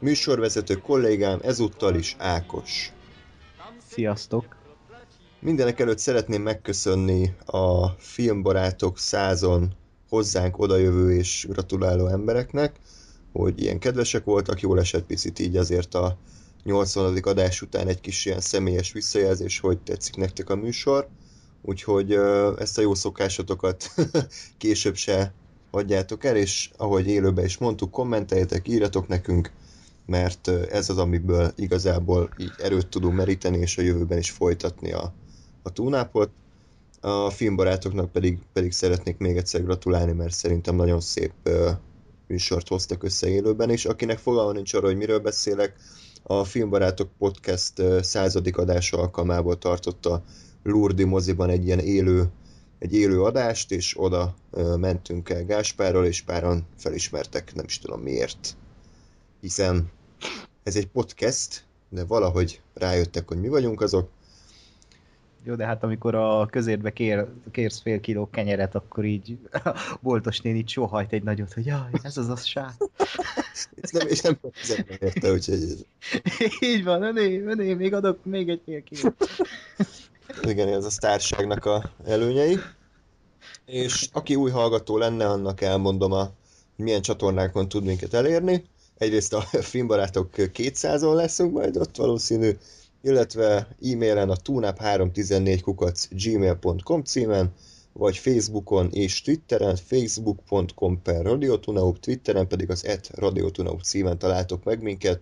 Műsorvezető kollégám ezúttal is Ákos. Sziasztok! Mindenek előtt szeretném megköszönni a filmbarátok százon hozzánk odajövő és gratuláló embereknek, hogy ilyen kedvesek voltak, jól esett picit így azért a 80. adás után egy kis ilyen személyes visszajelzés, hogy tetszik nektek a műsor, úgyhogy ezt a jó szokásotokat később se hagyjátok el, és ahogy élőben is mondtuk, kommenteljetek, írjatok nekünk, mert ez az, amiből igazából így erőt tudunk meríteni, és a jövőben is folytatni a, a túnápot. A filmbarátoknak pedig, pedig szeretnék még egyszer gratulálni, mert szerintem nagyon szép uh, műsort hoztak össze élőben, és akinek fogalma nincs arra, hogy miről beszélek, a Filmbarátok Podcast századik adása alkalmából tartotta Lurdi moziban egy ilyen élő, egy élő adást, és oda mentünk el Gáspárral, és páran felismertek, nem is tudom miért. Hiszen ez egy podcast, de valahogy rájöttek, hogy mi vagyunk azok. Jó, de hát amikor a közérbe kér, kérsz fél kiló kenyeret, akkor így boltos néni sóhajt egy nagyot, hogy jaj, ez az a sát. és nem, és nem érte, úgyhogy... így van, öné, öné, még adok még egy fél kiló. Igen, ez a sztárságnak a előnyei. És aki új hallgató lenne, annak elmondom a milyen csatornákon tud minket elérni egyrészt a filmbarátok 200-on leszünk majd ott valószínű, illetve e-mailen a tunap314 kukac gmail.com címen, vagy Facebookon és Twitteren, facebook.com per radiotunaup, Twitteren pedig az et radiotunaup címen találtok meg minket.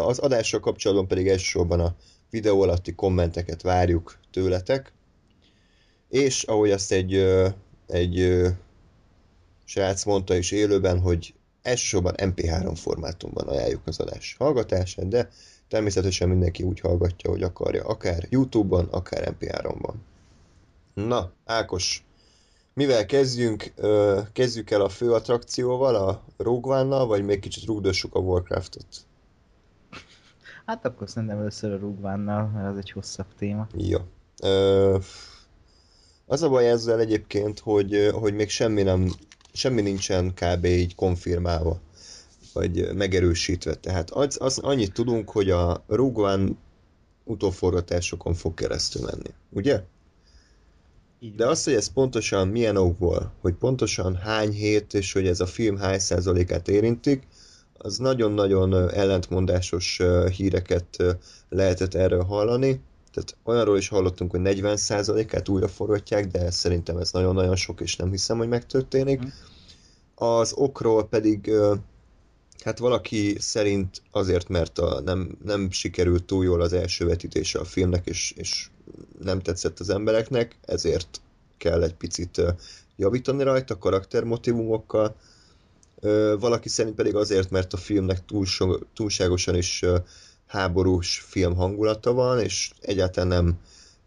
Az adással kapcsolatban pedig elsősorban a videó alatti kommenteket várjuk tőletek. És ahogy azt egy, egy srác mondta is élőben, hogy elsősorban MP3 formátumban ajánljuk az adás hallgatását, de természetesen mindenki úgy hallgatja, hogy akarja, akár YouTube-ban, akár MP3-ban. Na, Ákos, mivel kezdjünk? Kezdjük el a fő attrakcióval, a Rogue vagy még kicsit rúgdossuk a Warcraftot? Hát akkor szerintem először a Rogue One-nal, mert az egy hosszabb téma. Jó. Az a baj ezzel egyébként, hogy, hogy még semmi nem semmi nincsen kb. így konfirmálva, vagy megerősítve. Tehát az, az annyit tudunk, hogy a Rogue utóforgatásokon fog keresztül menni, ugye? De azt, hogy ez pontosan milyen okból, hogy pontosan hány hét, és hogy ez a film hány százalékát érintik, az nagyon-nagyon ellentmondásos híreket lehetett erről hallani. Tehát olyanról is hallottunk, hogy 40%-át újra forgatják, de szerintem ez nagyon-nagyon sok, és nem hiszem, hogy megtörténik. Mm. Az okról pedig hát valaki szerint azért, mert a, nem, nem sikerült túl jól az első vetítése a filmnek, és, és nem tetszett az embereknek, ezért kell egy picit javítani rajta karaktermotivumokkal. Valaki szerint pedig azért, mert a filmnek túlságosan is háborús film hangulata van, és egyáltalán nem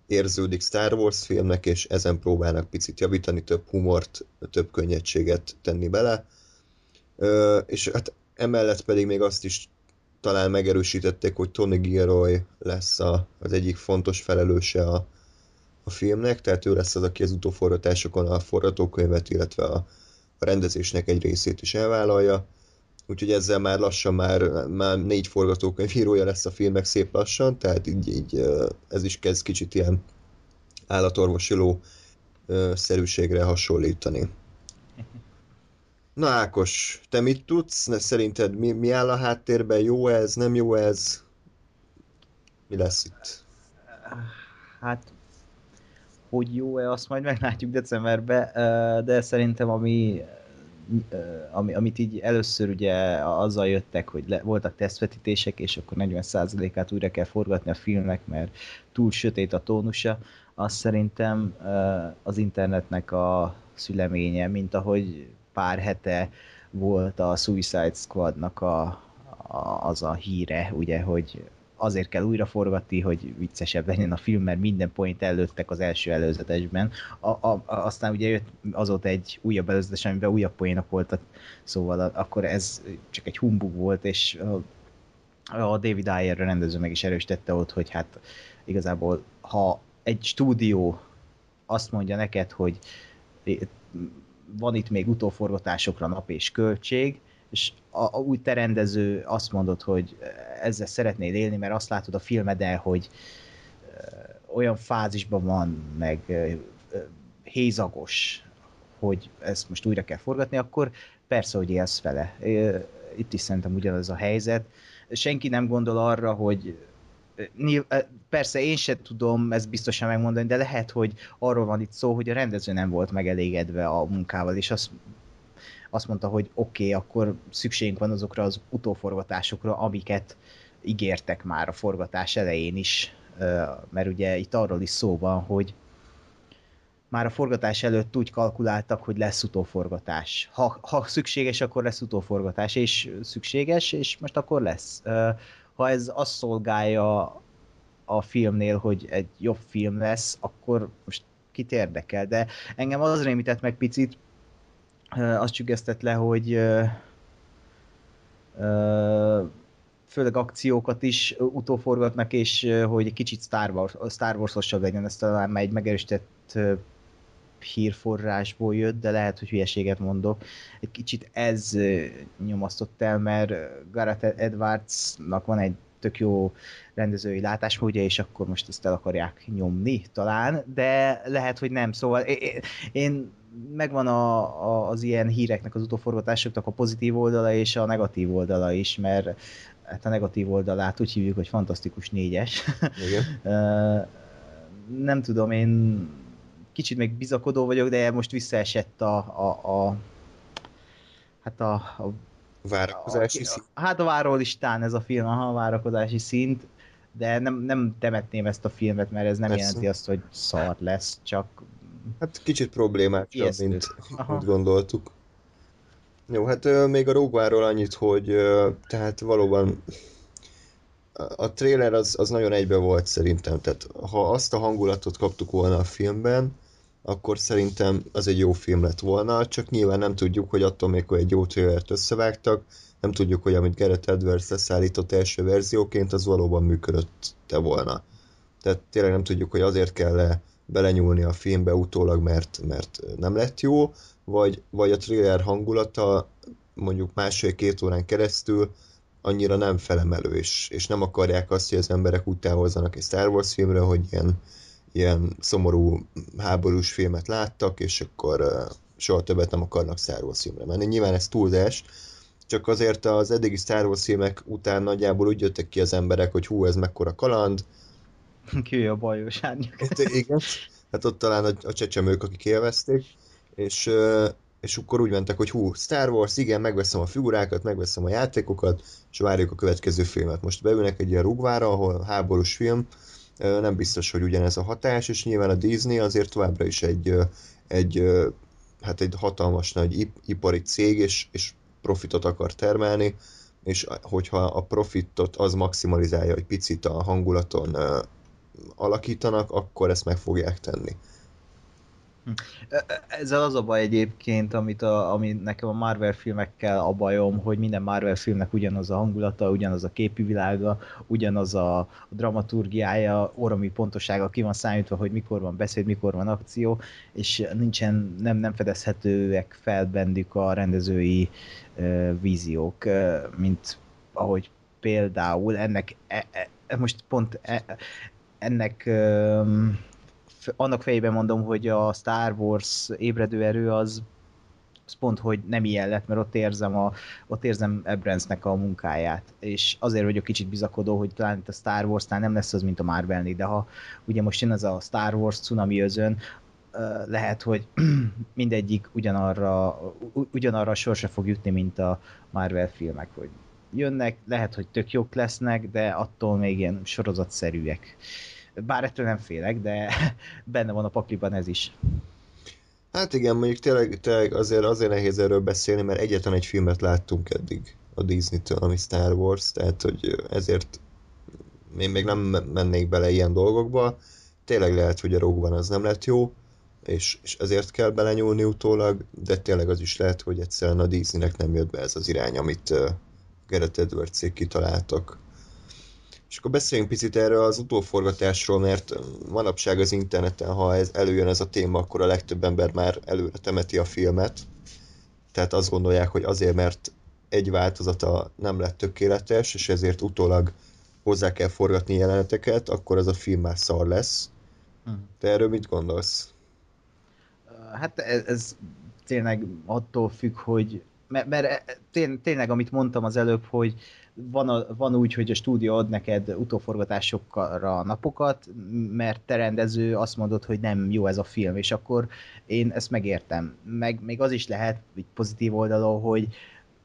érződik Star Wars filmnek, és ezen próbálnak picit javítani, több humort, több könnyedséget tenni bele. És hát emellett pedig még azt is talán megerősítették, hogy Tony Gilroy lesz a, az egyik fontos felelőse a, a filmnek, tehát ő lesz az, aki az utóforgatásokon a forgatókönyvet, illetve a, a rendezésnek egy részét is elvállalja úgyhogy ezzel már lassan már, már négy forgatókönyvírója lesz a filmek szép lassan, tehát így, így ez is kezd kicsit ilyen állatorvosiló szerűségre hasonlítani. Na Ákos, te mit tudsz? Szerinted mi, mi áll a háttérben? Jó ez, nem jó ez? Mi lesz itt? Hát, hogy jó-e, azt majd meglátjuk decemberben, de szerintem ami ami, amit így először ugye azzal jöttek, hogy le, voltak tesztvetítések, és akkor 40%-át újra kell forgatni a filmnek, mert túl sötét a tónusa, az szerintem az internetnek a szüleménye, mint ahogy pár hete volt a Suicide Squadnak a, a, az a híre, ugye, hogy azért kell újraforgatni, hogy viccesebb legyen a film, mert minden point előttek az első előzetesben. A, a, a, aztán ugye jött azóta egy újabb előzetes, amiben újabb poénok voltak, szóval a, akkor ez csak egy humbug volt, és a, a David Ayer rendező meg is erősítette ott, hogy hát igazából ha egy stúdió azt mondja neked, hogy van itt még utóforgatásokra nap és költség, és a, a új terendező azt mondod, hogy ezzel szeretnél élni, mert azt látod a filmeden, hogy olyan fázisban van, meg hézagos, hogy ezt most újra kell forgatni, akkor persze, hogy élsz vele. Itt is szerintem ugyanaz a helyzet. Senki nem gondol arra, hogy persze én sem tudom ezt biztosan megmondani, de lehet, hogy arról van itt szó, hogy a rendező nem volt megelégedve a munkával, és azt azt mondta, hogy oké, okay, akkor szükségünk van azokra az utóforgatásokra, amiket ígértek már a forgatás elején is, mert ugye itt arról is szó van, hogy már a forgatás előtt úgy kalkuláltak, hogy lesz utóforgatás. Ha, ha szükséges, akkor lesz utóforgatás, és szükséges, és most akkor lesz. Ha ez azt szolgálja a filmnél, hogy egy jobb film lesz, akkor most kit érdekel, de engem az rémített meg picit, azt csüggesztett le, hogy főleg akciókat is utóforgatnak, és hogy kicsit Star, Wars, Star Wars-osabb legyen, ez talán már egy megerősített hírforrásból jött, de lehet, hogy hülyeséget mondok. Egy kicsit ez nyomasztott el, mert Gareth Edwardsnak van egy tök jó rendezői látásmódja, és akkor most ezt el akarják nyomni talán, de lehet, hogy nem. Szóval én, én megvan a, a, az ilyen híreknek, az utóforgatásoknak a pozitív oldala és a negatív oldala is, mert hát a negatív oldalát úgy hívjuk, hogy fantasztikus négyes. Igen. nem tudom, én kicsit még bizakodó vagyok, de most visszaesett a, a, a hát a, a várakozási szint. Hát a várólistán ez a film, aha, a várakozási szint, de nem, nem temetném ezt a filmet, mert ez nem Persze. jelenti azt, hogy szar lesz, csak Hát kicsit problémásabb, mint, mint gondoltuk. Jó, hát euh, még a Rogue annyit, hogy euh, tehát valóban a trailer az, az nagyon egybe volt szerintem, tehát ha azt a hangulatot kaptuk volna a filmben, akkor szerintem az egy jó film lett volna, csak nyilván nem tudjuk, hogy attól még, hogy egy jó trailert összevágtak, nem tudjuk, hogy amit Gareth Edwards leszállított első verzióként, az valóban működött-e volna. Tehát tényleg nem tudjuk, hogy azért kell -e belenyúlni a filmbe utólag, mert, mert nem lett jó, vagy, vagy a thriller hangulata mondjuk másfél-két órán keresztül annyira nem felemelő, és, és nem akarják azt, hogy az emberek úgy távozzanak egy Star Wars filmre, hogy ilyen, ilyen szomorú háborús filmet láttak, és akkor uh, soha többet nem akarnak Star Wars filmre menni. Nyilván ez túlzás, csak azért az eddigi Star Wars filmek után nagyjából úgy jöttek ki az emberek, hogy hú, ez mekkora kaland, Ki a bajos árnyak. Hát, igen, hát ott talán a, a csecsemők, akik élvezték, és, és akkor úgy mentek, hogy hú, Star Wars, igen, megveszem a figurákat, megveszem a játékokat, és várjuk a következő filmet. Most beülnek egy ilyen rugvára, ahol háborús film, nem biztos, hogy ugyanez a hatás, és nyilván a Disney azért továbbra is egy, egy, hát egy hatalmas nagy ipari cég, és, és profitot akar termelni, és hogyha a profitot az maximalizálja egy picit a hangulaton alakítanak, akkor ezt meg fogják tenni. Hm. Ezzel az a baj egyébként, amit a, ami nekem a Marvel filmekkel a bajom, hogy minden Marvel filmnek ugyanaz a hangulata, ugyanaz a képi világa, ugyanaz a dramaturgiája, orromi pontosága ki van számítva, hogy mikor van beszéd, mikor van akció, és nincsen, nem, nem fedezhetőek fel bennük a rendezői uh, víziók, uh, mint ahogy például ennek e, e, most pont e, ennek annak fejében mondom, hogy a Star Wars ébredő erő az, az pont, hogy nem ilyen lett, mert ott érzem, a, ott érzem Ebransnek a munkáját, és azért vagyok kicsit bizakodó, hogy talán itt a Star Wars-nál nem lesz az, mint a marvel de ha ugye most jön ez a Star Wars cunami özön, lehet, hogy mindegyik ugyanarra, ugyanarra a sorsa fog jutni, mint a Marvel filmek, hogy jönnek, lehet, hogy tök jók lesznek, de attól még ilyen sorozatszerűek. Bár ettől nem félek, de benne van a pakliban ez is. Hát igen, mondjuk tényleg, tényleg azért, azért nehéz erről beszélni, mert egyetlen egy filmet láttunk eddig a Disney-től, ami Star Wars, tehát hogy ezért én még nem mennék bele ilyen dolgokba. Tényleg lehet, hogy a Rogue az nem lett jó, és, és ezért kell belenyúlni utólag, de tényleg az is lehet, hogy egyszerűen a Disneynek nem jött be ez az irány, amit uh, Gareth edwards kitaláltak. És akkor beszéljünk picit erről az utóforgatásról, mert manapság az interneten, ha ez előjön ez a téma, akkor a legtöbb ember már előre temeti a filmet. Tehát azt gondolják, hogy azért, mert egy változata nem lett tökéletes, és ezért utólag hozzá kell forgatni jeleneteket, akkor az a film már szar lesz. Hm. Te erről mit gondolsz? Hát ez, ez tényleg attól függ, hogy mert, mert tényleg, amit mondtam az előbb, hogy van, van úgy, hogy a stúdió ad neked utóforgatásokra napokat, mert te rendező azt mondod, hogy nem jó ez a film, és akkor én ezt megértem. Meg még az is lehet, így pozitív oldalon, hogy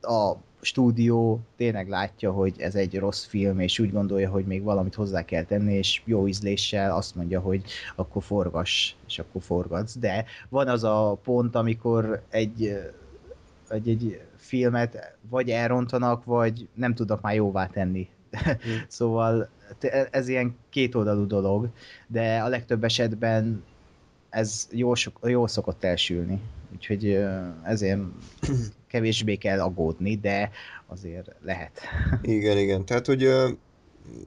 a stúdió tényleg látja, hogy ez egy rossz film, és úgy gondolja, hogy még valamit hozzá kell tenni, és jó ízléssel azt mondja, hogy akkor forgass, és akkor forgatsz. De van az a pont, amikor egy, egy, egy filmet vagy elrontanak, vagy nem tudnak már jóvá tenni. Mm. szóval ez ilyen kétoldalú dolog, de a legtöbb esetben ez jól, sok, jól szokott elsülni. Úgyhogy ezért kevésbé kell aggódni, de azért lehet. Igen, igen. Tehát, hogy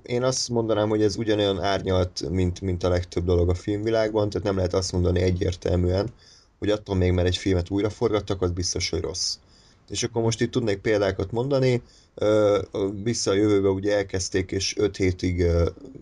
én azt mondanám, hogy ez ugyanolyan árnyalt, mint, mint a legtöbb dolog a filmvilágban, tehát nem lehet azt mondani egyértelműen, hogy attól még, mert egy filmet újra forgattak, az biztos, hogy rossz. És akkor most itt tudnék példákat mondani, vissza a jövőbe ugye elkezdték, és 5 hétig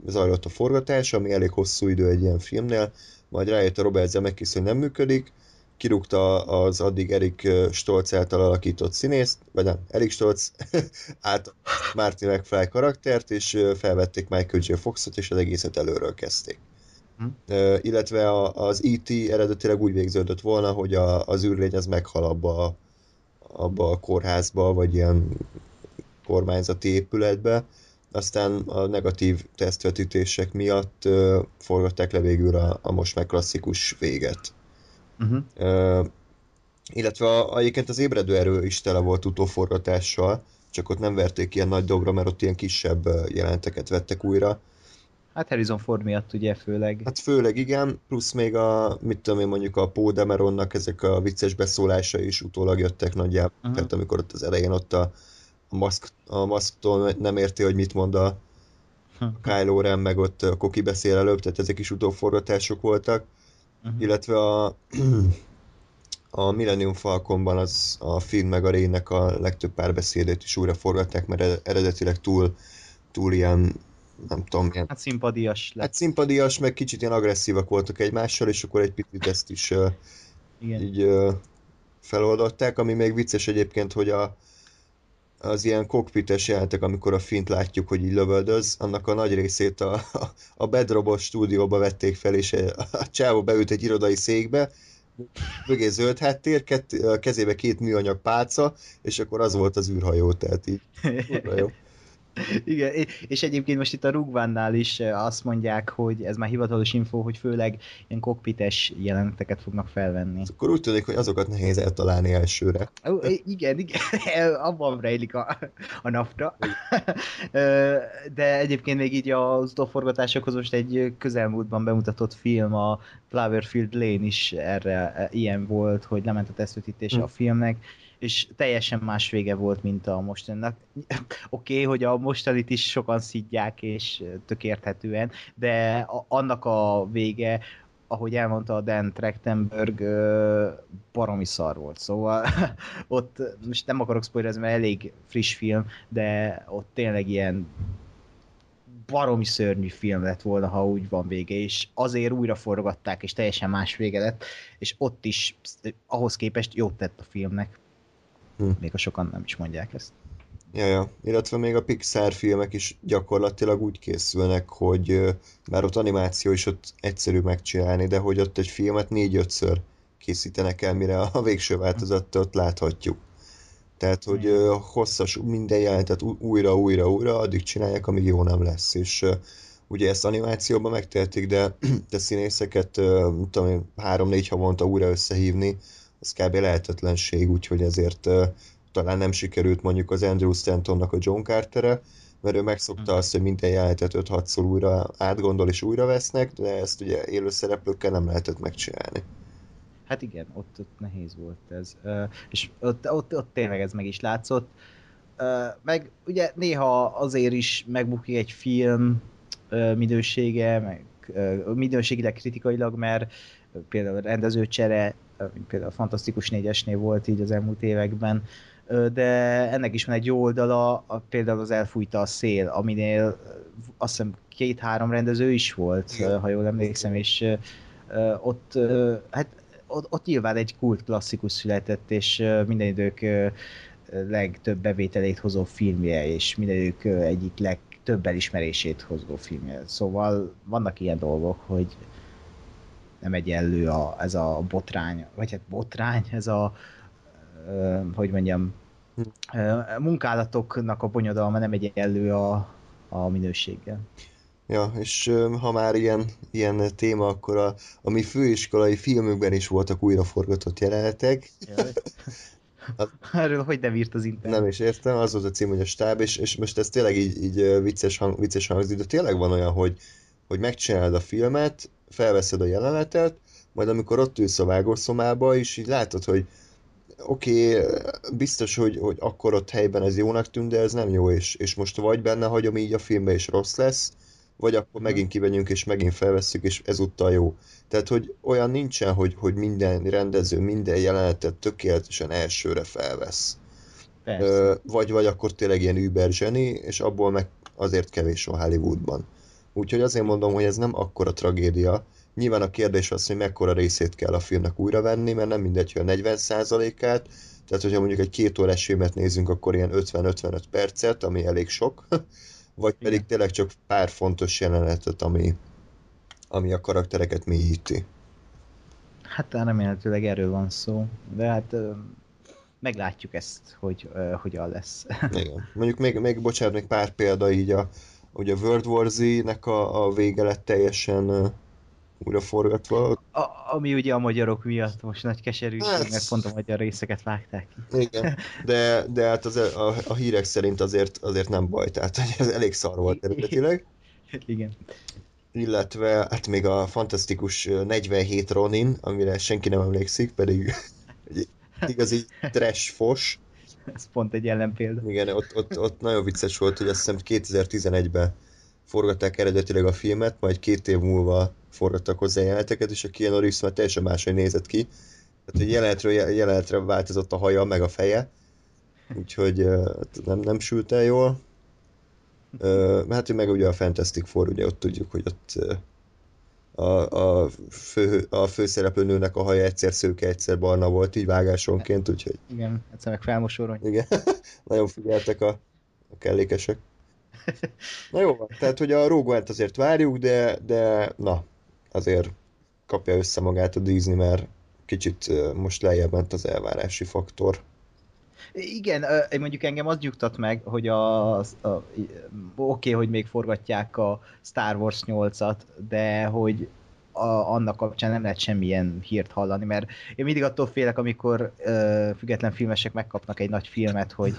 zajlott a forgatás, ami elég hosszú idő egy ilyen filmnél, majd rájött a Robert Zemeckis, hogy nem működik, kirúgta az addig Erik Stolz által alakított színészt, vagy nem, Erik Stolz át Martin McFly karaktert, és felvették Michael J. Foxot, és az egészet előről kezdték. Hm. Illetve a, az E.T. eredetileg úgy végződött volna, hogy a, az űrlény az meghal abba a, abba a kórházba, vagy ilyen kormányzati épületbe, aztán a negatív tesztvetítések miatt uh, forgatták le végül a, a most már klasszikus véget. Uh-huh. Uh, illetve a, egyébként az ébredő erő is tele volt utóforgatással, csak ott nem verték ilyen nagy dobra, mert ott ilyen kisebb jelenteket vettek újra. Hát Harrison Ford miatt ugye főleg. Hát főleg igen, plusz még a, mit tudom én mondjuk a Paul Demeronnak ezek a vicces beszólása is utólag jöttek nagyjából. Uh-huh. Tehát amikor ott az elején ott a, a, maszk, a maszktól nem érti, hogy mit mond a, a Kylo Ren, meg ott a Koki beszél előbb, tehát ezek is utóforgatások voltak uh-huh. illetve a, a Millennium Falconban az a film meg a Rének a legtöbb párbeszédét is újra forgatták, mert eredetileg túl, túl ilyen nem tudom, ilyen... Hát szimpadias lett. Hát szimpadias, meg kicsit ilyen agresszívak voltak egymással, és akkor egy picit ezt is uh, Igen. így uh, feloldották, ami még vicces egyébként, hogy a, az ilyen kokpites jelentek, amikor a fint látjuk, hogy így lövöldöz, annak a nagy részét a, a, a Bedrobot stúdióba vették fel, és a csávó beült egy irodai székbe, mögé zöld háttér, kett, kezébe két műanyag pálca, és akkor az volt az űrhajó, tehát így jó. Igen, és egyébként most itt a Rugvánnál is azt mondják, hogy ez már hivatalos info, hogy főleg ilyen kokpites jeleneteket fognak felvenni. Akkor úgy tűnik, hogy azokat nehéz eltalálni elsőre. Ó, igen, igen, abban rejlik a, a nafta. De egyébként még így az utóforgatásokhoz most egy közelmúltban bemutatott film, a Flowerfield Lane is erre ilyen volt, hogy lement a tesztvetítése hm. a filmnek, és teljesen más vége volt, mint a mostanak. Oké, okay, hogy a mostanit is sokan szidják, és tök érthetően, de a, annak a vége, ahogy elmondta a Dan Trachtenberg, baromi szar volt. Szóval ott, most nem akarok spoilerezni, mert elég friss film, de ott tényleg ilyen baromi szörnyű film lett volna, ha úgy van vége, és azért újra forgatták, és teljesen más vége lett, és ott is ahhoz képest jót tett a filmnek. Hm. Még a sokan nem is mondják ezt. Ja, ja. Illetve még a Pixar filmek is gyakorlatilag úgy készülnek, hogy már ott animáció is ott egyszerű megcsinálni, de hogy ott egy filmet négy-ötször készítenek el, mire a végső változatot ott láthatjuk. Tehát, hogy uh, hosszas minden jelentet újra, újra, újra, addig csinálják, amíg jó nem lesz. És ugye ezt animációban megtehetik, de, de színészeket, tudom három-négy havonta újra összehívni, az kb. lehetetlenség, úgyhogy ezért talán nem sikerült mondjuk az Andrew Stantonnak a John Carter-e, mert ő megszokta Mhm. azt, hogy minden jelenetet 5-6-szor újra átgondol és újra vesznek, de ezt ugye élő szereplőkkel nem lehetett megcsinálni. Hát igen, ott, ott nehéz volt ez. És ott, ott, ott tényleg ez meg is látszott. Meg ugye néha azért is megbukik egy film minősége, meg minőségileg kritikailag, mert például rendezőcsere, például a Fantasztikus négyesnél volt így az elmúlt években, de ennek is van egy jó oldala, például az Elfújta a szél, aminél azt hiszem két-három rendező is volt, Igen. ha jól emlékszem, és ott, hát ott, ott nyilván egy kult klasszikus született, és minden idők legtöbb bevételét hozó filmje, és minden idők egyik legtöbb elismerését hozó filmje. Szóval vannak ilyen dolgok, hogy nem egyenlő a, ez a botrány, vagy hát botrány, ez a ö, hogy mondjam, ö, munkálatoknak a bonyodalma nem egyenlő a, a minőséggel. Ja, és ha már ilyen, ilyen téma, akkor a, a mi főiskolai filmükben is voltak újraforgatott jelenetek. Erről hogy nem írt az internet? Nem is értem, az volt a cím, hogy a stáb, és, és most ez tényleg így, így vicces, hang, vicces hangzik, de tényleg van olyan, hogy, hogy megcsinálod a filmet, felveszed a jelenetet, majd amikor ott ülsz a vágószomába, és így látod, hogy oké, okay, biztos, hogy, hogy akkor ott helyben ez jónak tűnt, de ez nem jó, és, és most vagy benne hagyom így a filmbe, és rossz lesz, vagy akkor Mhm. megint kivegyünk, és megint felvesszük, és ezúttal jó. Tehát, hogy olyan nincsen, hogy, hogy minden rendező minden jelenetet tökéletesen elsőre felvesz. Persze. Ö, vagy, vagy akkor tényleg ilyen über zseni, és abból meg azért kevés van Hollywoodban. Úgyhogy azért mondom, hogy ez nem akkora tragédia. Nyilván a kérdés az, hogy mekkora részét kell a filmnek újra venni, mert nem mindegy, hogy a 40%-át, tehát hogyha mondjuk egy két órás filmet nézünk, akkor ilyen 50-55 percet, ami elég sok, vagy pedig Igen. tényleg csak pár fontos jelenetet, ami, ami a karaktereket mélyíti. Hát remélhetőleg erről van szó, de hát meglátjuk ezt, hogy ö, hogyan lesz. Igen. Mondjuk még, még bocsánat, még pár példa így a, hogy a World War Z-nek a, a vége lett teljesen uh, újra forgatva. A, ami ugye a magyarok miatt most nagy keserűség, Hát- mert pont a magyar részeket vágták ki. Igen, de, de hát az, a, a hírek szerint azért, azért nem baj, tehát ez elég szar volt eredetileg. Igen. Illetve hát még a fantasztikus ö, 47 Ronin, amire senki nem emlékszik, pedig igazi trash fos. Ez pont egy ellenpélda. Igen, ott, ott, ott nagyon vicces volt, hogy azt hiszem 2011-ben forgatták eredetileg a filmet, majd két év múlva forgattak hozzá jeleneteket, és a Keanu Reeves már teljesen máshogy nézett ki. Tehát, hogy jelenetről jelenetre változott a haja, meg a feje, úgyhogy ö, nem, nem sült el jól. Hát meg ugye a Fantastic Four, ugye ott tudjuk, hogy ott a, a, fő, a főszereplőnőnek a haja egyszer szőke, egyszer barna volt, így vágásonként, úgyhogy Igen, egyszer meg felmosorony. igen, nagyon figyeltek a, a kellékesek. Na jó tehát hogy a Rogue azért várjuk, de, de na, azért kapja össze magát a Disney, mert kicsit most lejjebb ment az elvárási faktor. Igen, mondjuk engem az nyugtat meg, hogy a, a, a oké, okay, hogy még forgatják a Star Wars 8-at, de hogy a, annak kapcsán nem lehet semmilyen hírt hallani, mert én mindig attól félek, amikor ö, független filmesek megkapnak egy nagy filmet, hogy,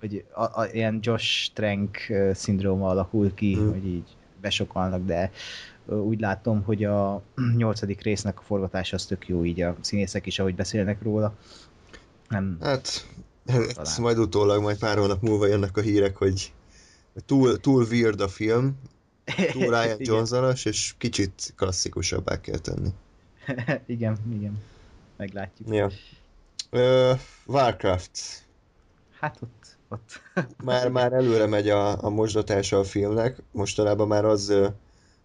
hogy a, a, ilyen Josh Trank szindróma alakul ki, Mm. hogy így besokalnak, de úgy látom, hogy a nyolcadik résznek a forgatása az tök jó, így a színészek is, ahogy beszélnek róla. Nem, Hát. Ez majd utólag, majd pár hónap múlva jönnek a hírek, hogy túl, túl weird a film, túl Ryan Igen. Johnsonos, és kicsit klasszikusabbá kell tenni. igen, igen. Meglátjuk. Ja. Ö, Warcraft. Hát ott, ott. Már, már előre megy a, a mosdatása a filmnek. Mostanában már az,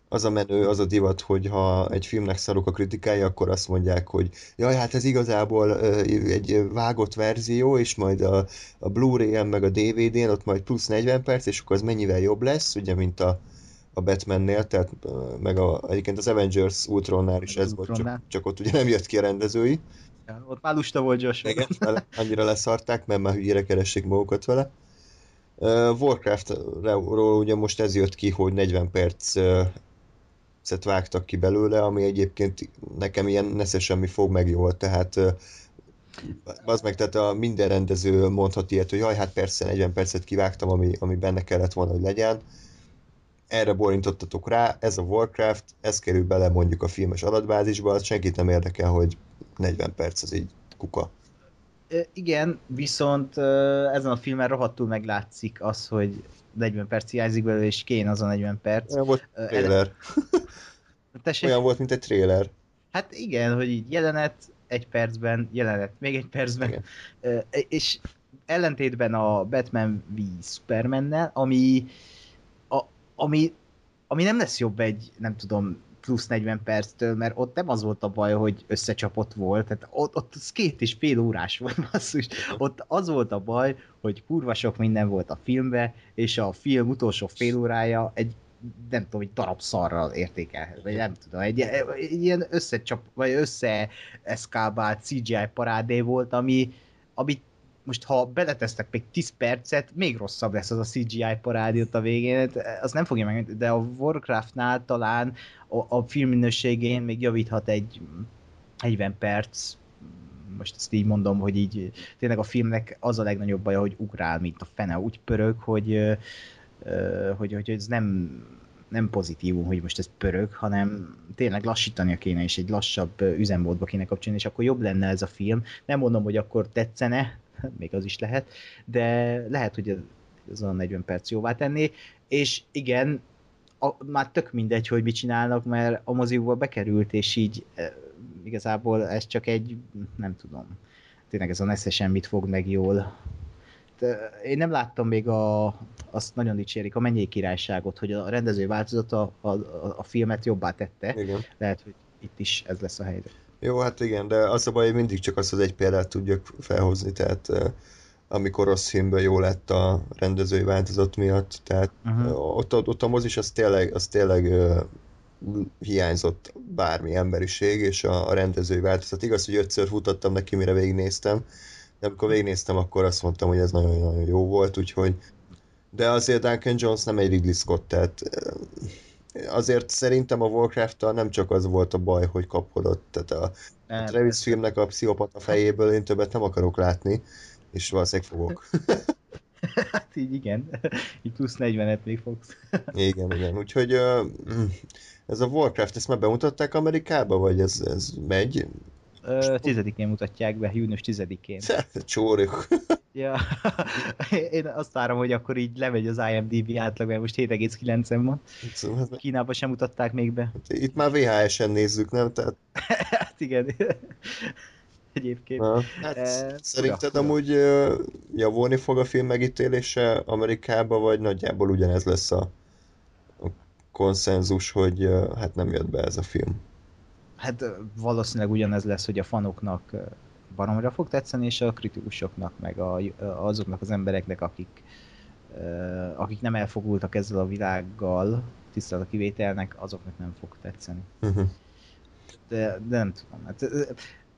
az a menő, az a divat, hogy ha egy filmnek szarok a kritikája, akkor azt mondják, hogy jaj, hát ez igazából egy vágott verzió, és majd a, a Blu-ray-en meg a DVD-n ott majd plusz 40 perc, és akkor az mennyivel jobb lesz, ugye, mint a, a Batmannél, tehát meg a, egyébként az Avengers Ultronnál is ez volt, csak, csak ott ugye nem jött ki a rendezői. Ja, ott már lusta volt Josh. Igen, annyira leszarták, mert már hülyére keresték magukat vele. Warcraft-ról ugye most ez jött ki, hogy 40 perc szet vágtak ki belőle, ami egyébként nekem ilyen nesze semmi fog meg jól, tehát az meg, tehát a minden rendező mondhat ilyet, hogy jaj, hát persze 40 percet kivágtam, ami, ami benne kellett volna, hogy legyen. Erre borintottatok rá, ez a Warcraft, ez kerül bele mondjuk a filmes adatbázisba, az senkit nem érdekel, hogy 40 perc az így kuka. Igen, viszont ezen a filmen rohadtul meglátszik az, hogy 40 perc hiányzik belőle, és kéne az a 40 perc. Olyan volt Ö, trailer. Tessék, Olyan volt, mint egy trailer. Hát igen, hogy így jelenet egy percben, jelenet még egy percben. Igen. Ö, És ellentétben a Batman v Supermannel, ami, a, ami, ami nem lesz jobb egy, nem tudom, plusz 40 perctől, mert ott nem az volt a baj, hogy összecsapott volt, tehát ott, ott az két és fél órás volt, basszus. Ott az volt a baj, hogy kurva sok minden volt a filmbe, és a film utolsó fél órája egy nem tudom, egy darab szarral értékelhet, vagy nem tudom, egy, egy ilyen összecsap, vagy összeeszkábált CGI parádé volt, ami, ami most ha beletesztek még 10 percet, még rosszabb lesz az a CGI parádé ott a végén, Hát, az nem fogja meg, de a Warcraftnál talán a, a filmminőségén még javíthat egy 40 perc, most ezt így mondom, hogy így tényleg a filmnek az a legnagyobb baja, hogy ugrál, mint a fene, úgy pörög, hogy, hogy, hogy ez nem, nem pozitívum, hogy most ez pörög, hanem tényleg lassítania kéne, és egy lassabb üzemmódba kéne kapcsolni, és akkor jobb lenne ez a film. Nem mondom, hogy akkor tetszene, még az is lehet, de lehet, hogy ez, ez a 40 perc jóvá tenné, és igen, a, már tök mindegy, hogy mit csinálnak, mert a moziba bekerült, és így e, igazából ez csak egy, nem tudom, tényleg ez a Nesze mit fog meg jól. De én nem láttam még a, azt nagyon dicsérik, a Mennyei Királyságot, hogy a rendező változata a, a, a filmet jobbá tette. Igen. Lehet, hogy itt is ez lesz a helyzet. Jó, hát igen, de az a baj, hogy mindig csak azt az egy példát tudjak felhozni, tehát eh, amikor rossz filmben jó lett a rendezői változat miatt, tehát uh-huh. ott, ott, ott a mozis az tényleg, az tényleg hiányzott bármi emberiség, és a, a rendezői változat. Igaz, hogy ötször futottam neki, mire végignéztem, de amikor végignéztem, akkor azt mondtam, hogy ez nagyon-nagyon jó volt, úgyhogy de azért Duncan Jones nem egy Ridley Scott, tehát eh, azért szerintem a warcraft nem csak az volt a baj, hogy kapkodott, tehát a, a Travis filmnek a pszichopata fejéből én többet nem akarok látni, és valószínűleg fogok. Hát így igen, így plusz 40-et még fogsz. igen, igen. Úgyhogy mm, ez a Warcraft, ezt már bemutatták Amerikába, vagy ez, ez megy? Ö, Tizedikén mutatják be, június tizedikén. Csórjuk. Ja, én azt várom, hogy akkor így lemegy az IMDb átlag, mert most 7,9-en van. Szóval Kínában sem mutatták még be. Itt már VHS-en nézzük, nem? Tehát, Hát igen. Egyébként. na, hát, Eh, szerinted fura, amúgy ö, javulni fog a film megítélése Amerikába, vagy nagyjából ugyanez lesz a, a konszenzus, hogy hát nem jött be ez a film? Hát valószínűleg ugyanez lesz, hogy a fanoknak baromra fog tetszeni, és a kritikusoknak, meg a, azoknak az embereknek, akik, akik nem elfogultak ezzel a világgal, tisztelt a kivételnek, azoknak nem fog tetszeni. Uh-huh. de, de nem tudom. Hát,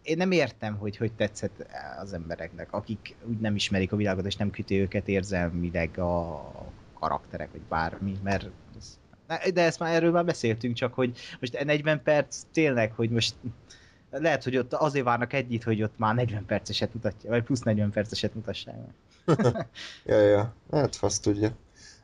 én nem értem, hogy hogy tetszett az embereknek, akik úgy nem ismerik a világot, és nem küti őket érzelmileg a karakterek, vagy bármi, mert ez, de ezt már erről már beszéltünk, csak hogy most 40 perc tényleg, hogy most lehet, hogy ott azért várnak együtt, hogy ott már 40 perceset mutatja, vagy plusz 40 perceset mutassák. Ja, ja, hát fasz tudja.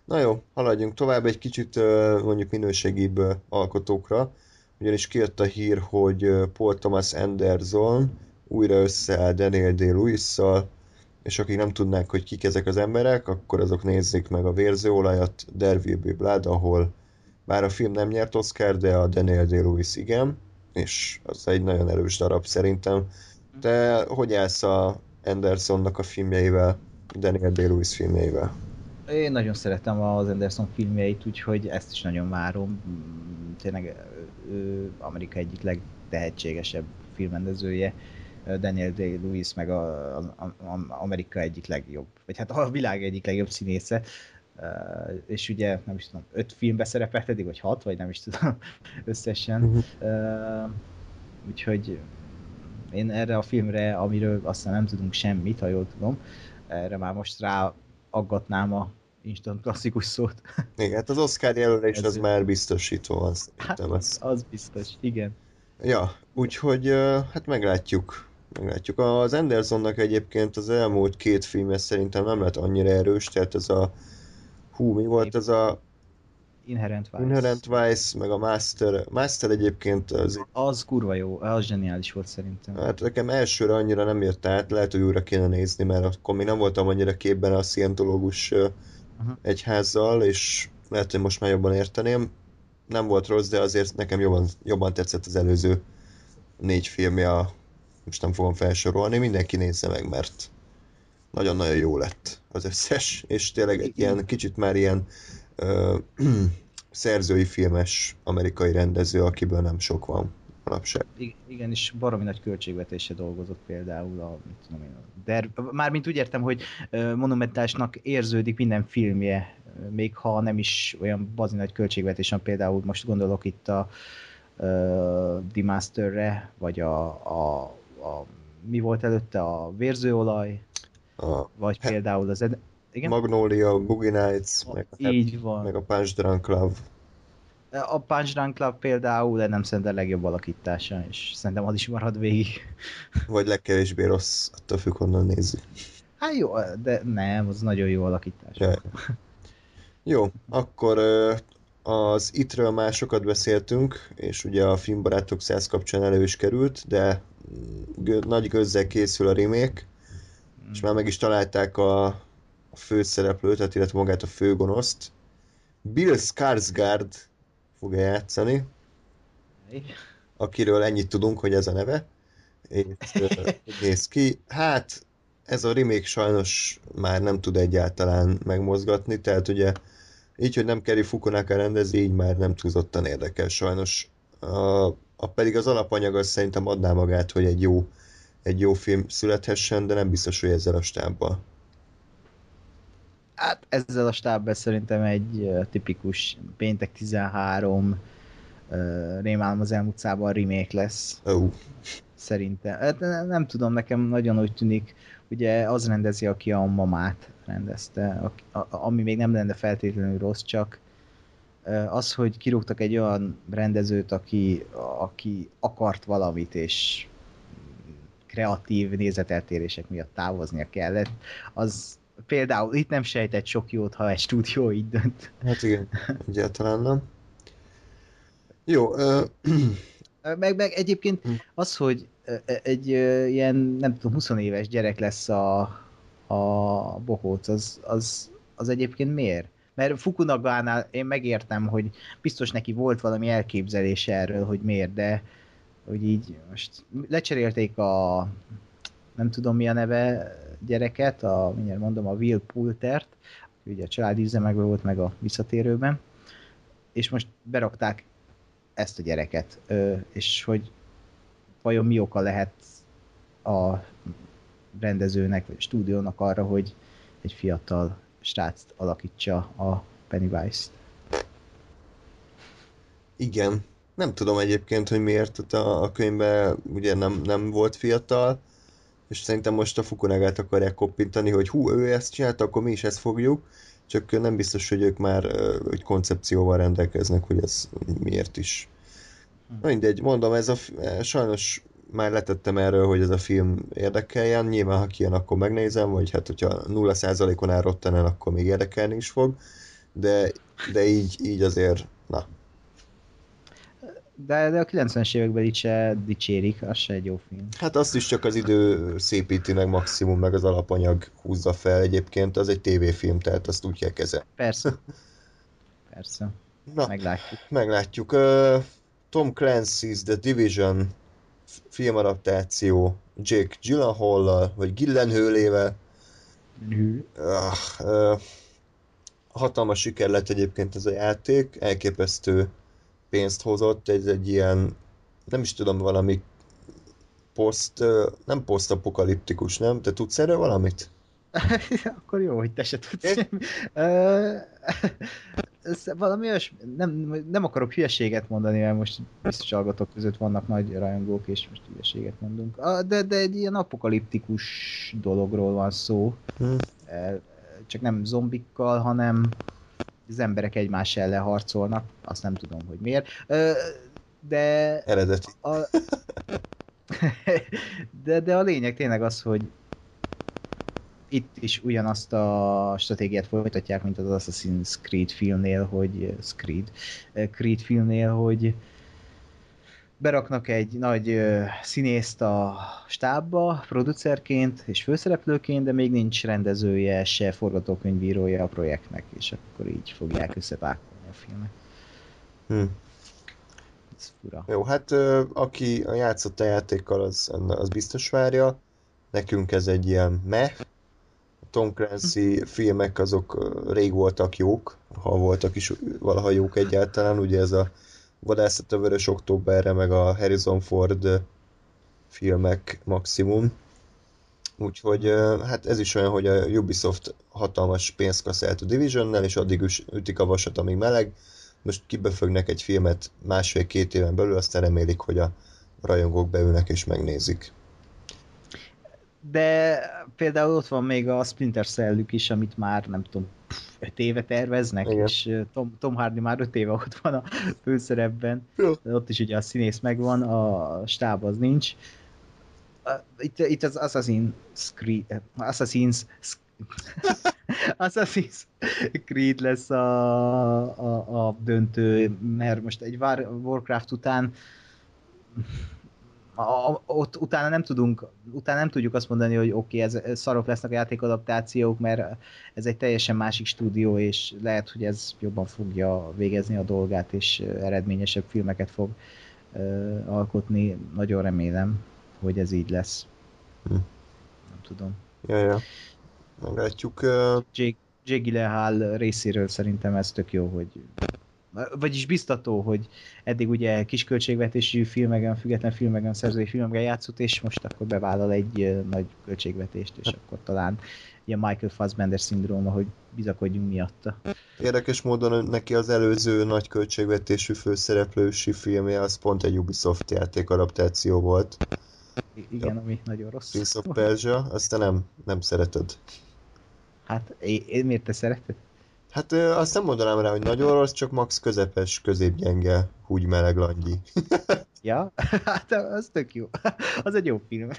Na jó, haladjunk tovább egy kicsit mondjuk minőségibb alkotókra, ugyanis kijött a hír, hogy Paul Thomas Anderson újra összeáll Daniel Day-Lewis-szal, és akik nem tudnák, hogy kik ezek az emberek, akkor azok nézzék meg a Vérzőolajat, There Will Be Blood, ahol bár a film nem nyert Oscar, de a Daniel Day-Lewis igen, és az egy nagyon erős darab szerintem. Te hogy állsz a Andersonnak a filmjeivel, Daniel Day-Lewis filmjeivel? Én nagyon szeretem az Anderson filmjeit, úgyhogy ezt is nagyon várom. Mm, Tényleg ő Amerika egyik legtehetségesebb filmrendezője. Daniel Day-Lewis meg a, a, a, Amerika egyik legjobb, vagy hát a világ egyik legjobb színésze. Uh, és ugye, nem is tudom, öt filmbe szerepelt eddig, vagy hat, vagy nem is tudom összesen. Uh, úgyhogy én erre a filmre, amiről aztán nem tudunk semmit, ha jól tudom, erre már most rá aggatnám a instant klasszikus szót. Igen, hát az Oscar jelölés az jó. már biztosítva van Hát. Ez. az biztos, igen. Ja, úgyhogy hát meglátjuk. meglátjuk. Az Andersonnak egyébként az elmúlt két filmje szerintem nem lett annyira erős, tehát ez a hú, mi volt ez a Inherent Vice. Inherent Vice, meg a Master. Master egyébként az, Az kurva jó, az zseniális volt szerintem. hát nekem elsőre annyira nem jött át, lehet, hogy újra kéne nézni, mert akkor még nem voltam annyira képben a szientológus Aha. egyházzal, és lehet, hogy most már jobban érteném. Nem volt rossz, de azért nekem jobban, jobban tetszett az előző négy filmje, a, most nem fogom felsorolni, mindenki nézze meg, mert nagyon-nagyon jó lett az összes, és tényleg egy ilyen, kicsit már ilyen ö, szerzői filmes amerikai rendező, akiből nem sok van manapság. Igen, és baromi nagy költségvetése dolgozott például a, mit tudom én, a der... Mármint úgy értem, hogy ö, monumentásnak érződik minden filmje, még ha nem is olyan bazi nagy költségvetés, például most gondolok itt a uh, The Masterre, vagy a, a, a mi volt előtte, a vérzőolaj, A vagy He- például az... Ed... Igen? Magnolia, Boogie Nights, meg a, Így van. meg a Punch Drunk Love. A Punch Drunk Club például, de nem szerintem a legjobb alakítása, és szerintem az is marad végig. Vagy legkevésbé rossz, attól függ, honnan nézzük. Hát jó, de nem, az nagyon jó alakítás. Ja. Jó, akkor az itt-ről már sokat beszéltünk, és ugye a filmbarátok száz kapcsán elő is került, de gö- nagy gőzzel készül a remake, és már meg is találták a, a főszereplőt, tehát illetve magát a főgonoszt. Bill Skarsgård fogja játszani, akiről ennyit tudunk, hogy ez a neve. És néz ki. Hát, ez a remake sajnos már nem tud egyáltalán megmozgatni, tehát ugye így, hogy nem Kerry Fukunaga rendezi, így már nem túlzottan érdekel sajnos. A, a pedig az alapanyag az szerintem adná magát, hogy egy jó, egy jó film születhessen, de nem biztos, hogy ezzel a stábbal. Hát ezzel a stábbal szerintem egy tipikus péntek 13 uh, Rémálom az elmúlt szában remake lesz, Ó, szerintem. Hát, ne- nem tudom, nekem nagyon úgy tűnik, ugye az rendezi, aki a mamát rendezte, aki- a, a, ami még nem lenne feltétlenül rossz, csak az, hogy kirúgtak egy olyan rendezőt, aki, aki akart valamit, és kreatív nézeteltérések miatt távoznia kellett, az például itt nem sejtett sok jót, ha egy stúdió így dönt. hát igen, egyáltalán nem. Jó, ö, Meg, meg egyébként Hm. az, hogy egy ilyen, nem tudom, 20 éves gyerek lesz a, a bohóc, az, az, az egyébként miért? Mert Fukunagánál én megértem, hogy biztos neki volt valami elképzelése erről, hogy miért, de hogy így most lecserélték a nem tudom mi a neve gyereket, a, mindjárt mondom, a Will Poultert, aki ugye a családi üzemekben volt, meg a visszatérőben, és most berakták ezt a gyereket, és hogy vajon mi oka lehet a rendezőnek, vagy a stúdiónak arra, hogy egy fiatal srácot alakítsa a Pennywise-t. igen. Nem tudom egyébként, hogy miért a, a könyvben ugye nem, nem volt fiatal, és szerintem most a Fukunagát akarják koppintani, hogy hú, ő ezt csinálta, akkor mi is ezt fogjuk, csak nem biztos, hogy ők már egy koncepcióval rendelkeznek, hogy ez miért is. Na mindegy, mondom, ez a, eh, sajnos már letettem erről, hogy ez a film érdekeljen, nyilván ha kijön, akkor megnézem, vagy hát hogyha 0%-on áll Rotten el, akkor még érdekelni is fog, de, de így, így azért, na, De, de a 90-es években így se dicsérik, az se egy jó film. Hát azt is csak az idő szépíti meg maximum, meg az alapanyag húzza fel. Egyébként az egy tévéfilm, tehát azt úgy kell kezelni. Persze. Persze. Na, Meglátjuk. meglátjuk. Uh, Tom Clancy's The Division filmadaptáció Jake Gyllenhaal-lal, vagy Gyllenhaalével. Hű. Uh, uh, hatalmas siker lett egyébként ez a játék, elképesztő pénzt hozott, ez egy ilyen, nem is tudom, valami poszt, nem posztapokaliptikus, nem? Te tudsz erről valamit? Akkor jó, hogy te se tudsz. Valami olyas, nem, nem akarok hülyeséget mondani, mert most biztos hallgatók között vannak nagy rajongók, és most hülyeséget mondunk. De, de egy ilyen apokaliptikus dologról van szó. Hm. Eh, Csak nem zombikkal, hanem az emberek egymás ellen harcolnak. Azt nem tudom, hogy miért. De Eredeti. a... de, de a lényeg tényleg az, hogy itt is ugyanazt a stratégiát folytatják, mint az Assassin's Creed filmnél, hogy Creed, Creed filmnél, hogy beraknak egy nagy ö, színészt a stábba, producerként és főszereplőként, de még nincs rendezője, se forgatókönyvírója a projektnek, és akkor így fogják összepákolni a filmet. Hm. Ez fura. Jó, hát ö, aki a játszott a játékkal, az, az biztos várja. Nekünk ez egy ilyen meh. A Tom Clancy filmek azok rég voltak jók, ha voltak is valaha jók egyáltalán. Ugye ez a Vadászat a Vörös Októberre, meg a Harrison Ford filmek maximum. Úgyhogy hát ez is olyan, hogy a Ubisoft hatalmas pénzt kasszált a Divisionnel, és addig is ütik a vasat, amíg meleg. Most kibefögnek egy filmet másfél-két éven belül, aztán remélik, hogy a rajongók beülnek és megnézik. De például ott van még a Splinter cell is, amit már nem tudom, öt éve terveznek, Igen. és Tom, Tom Hardy már öt éve ott van a főszerepben. Ott is ugye a színész megvan, a stáb az nincs. Itt, itt az Assassin's Creed, Assassin's Assassin's Creed lesz a, a, a döntő, mert most egy War, Warcraft után a, a- ott utána nem tudunk, utána nem tudjuk azt mondani, hogy oké, okay, ez, szarok lesznek a játékadaptációk, mert ez egy teljesen másik stúdió, és lehet, hogy ez jobban fogja végezni a dolgát, és eredményesebb filmeket fog ö, alkotni. Nagyon remélem, hogy ez így lesz. Hm. Nem tudom. Ja, ja. Meglátjuk. ö, Jake, Jake Gyllenhaal részéről szerintem ez tök jó, hogy vagyis biztató, hogy eddig ugye kisköltségvetésű filmeken, független filmeken, szerzői filmeken játszott, és most akkor bevállal egy nagy költségvetést, és akkor talán ilyen Michael Fassbender szindróma, hogy bizakodjunk miatta. Érdekes módon neki az előző nagy költségvetésű főszereplősi filmje az pont egy Ubisoft játékadaptáció volt. I- Igen, ami nagyon rossz. Prince of Persia, aztán nem, nem szereted. Hát, én, én miért te szereted? Hát ö, azt nem mondanám rá, hogy nagyon rossz, csak max közepes, középgyenge, húgy meleg langyi. Ja? Hát az tök jó. Az egy jó film.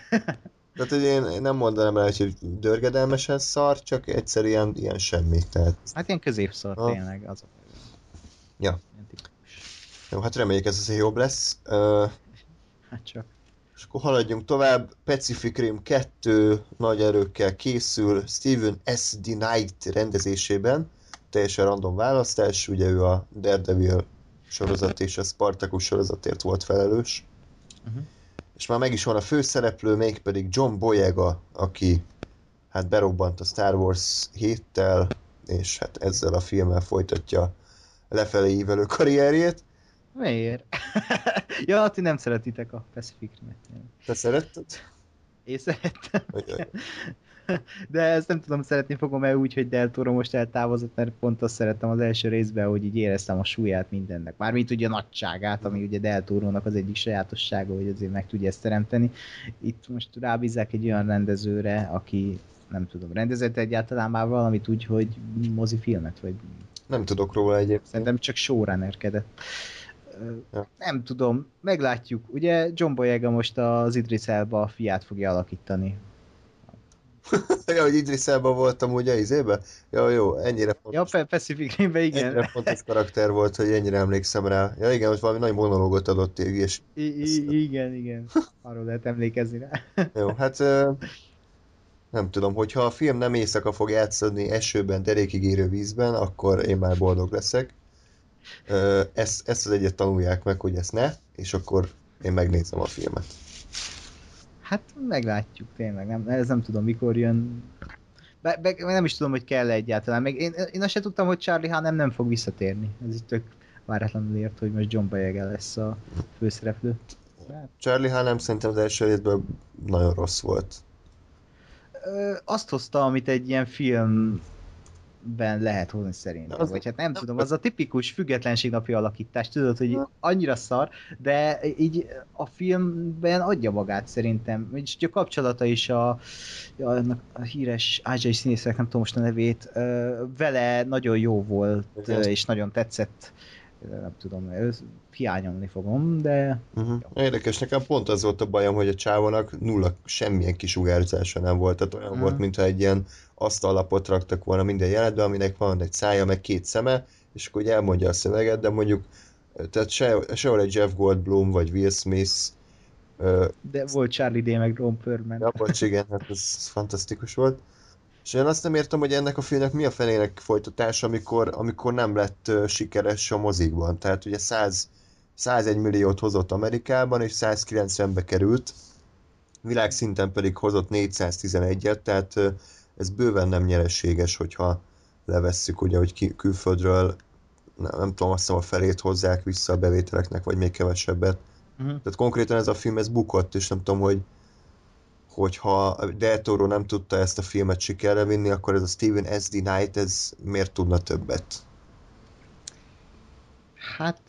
Tehát, hogy én nem mondanám rá, hogy dörgedelmesen szar, csak egyszerűen ilyen semmi. Tehát, Hát ilyen középszor Ah. tényleg. Az a... Ja. Jó, hát reméljük ez azért jobb lesz. Ö, Hát csak. És akkor haladjunk tovább. Pacific Rim 2 nagy erőkkel készül Steven S. D. Knight rendezésében. Teljesen random választás, ugye ő a Daredevil sorozat és a Spartacus sorozatért volt felelős. Uh-huh. És már meg is van a főszereplő, mégpedig John Boyega, aki hát berobbant a Star Wars 7-tel, és hát ezzel a filmmel folytatja lefelé ívelő karrierjét. Miért? ja, ti nem szeretitek a Pacific Rim-et. Te szeretted? Én szerettem. Vagy- De ezt nem tudom, szeretni fogom el úgy, hogy Del Toro most eltávozott, mert pont azt szerettem az első részben, hogy így éreztem a súlyát mindennek. Mármint ugye a nagyságát, ami ugye Del Torónak az egyik sajátossága, hogy azért meg tudja ezt teremteni. Itt most rábízzák egy olyan rendezőre, aki nem tudom, rendezett egyáltalán már valamit úgy, hogy mozifilmet, vagy Nem tudok róla egyébként. Szerintem csak showrunnerkedett. Ja. Nem tudom, meglátjuk. Ugye John Boyega most az Idris Elba a fiát fogja alakítani. Ja, hogy Idris Elba voltam ugye izébe? Ja, jó, ennyire Ja, fontos, Pe- Pacific Rimbe igen. ennyire fontos karakter volt, hogy ennyire emlékszem rá. Ja igen, hogy valami nagy monológot adott így, és I- I- igen, igen. Arról lehet emlékezni rá. jó, hát nem tudom, hogyha a film nem éjszaka fog játszani esőben, derékig érő vízben, akkor én már boldog leszek. Ezt, ezt az egyet tanulják meg, hogy ezt ne, és akkor én megnézem a filmet. Hát meglátjuk tényleg. Nem, ez nem tudom mikor jön. Be, be, nem is tudom, hogy kell egyáltalán. Meg én, én azt sem tudtam, hogy Charlie Hanem nem fog visszatérni. Ez itt tök váratlanul ért, hogy most John Boyega lesz a főszereplő. Charlie Hanem szerintem az első részben nagyon rossz volt. Ö, azt hozta, amit egy ilyen filmben lehet hozni szerintem. Az- Vagy hát nem tudom, az a tipikus függetlenség napi alakítás, tudod, hogy annyira szar, de így a filmben adja magát szerintem. És a kapcsolata is a, a, a híres ázsiai színészek, nem tudom most a nevét, vele nagyon jó volt, és nagyon tetszett nem tudom, hiányolni fogom, de Uh-huh. Érdekes, nekem pont az volt a bajom, hogy a csávónak nulla semmilyen kisugárzása nem volt, tehát olyan Mhm. volt, mintha egy ilyen asztallapot raktak volna minden jelenetben, aminek van egy szája, meg két szeme, és akkor ugye elmondja a szöveget, de mondjuk tehát se, sehol egy Jeff Goldblum, vagy Will Smith, de volt Charlie Day meg Ron Perlman. ja, bocs, igen, hát ez fantasztikus volt. És én azt nem értem, hogy ennek a filmnek mi a fenének folytatása, amikor, amikor nem lett sikeres a mozikban. Tehát ugye 100, 101 milliót hozott Amerikában, és 190-be került, világszinten pedig hozott 411-et, tehát ez bőven nem nyereséges, hogyha levesszük, ugye, hogy ki, külföldről nem, nem tudom, azt hiszem a felét hozzák vissza a bevételeknek, vagy még kevesebbet. Uh-huh. Tehát konkrétan ez a film ez bukott, és nem tudom, hogy hogyha Del Toro nem tudta ezt a filmet sikerre vinni, akkor ez a Steven S.D. Knight, ez miért tudna többet? Hát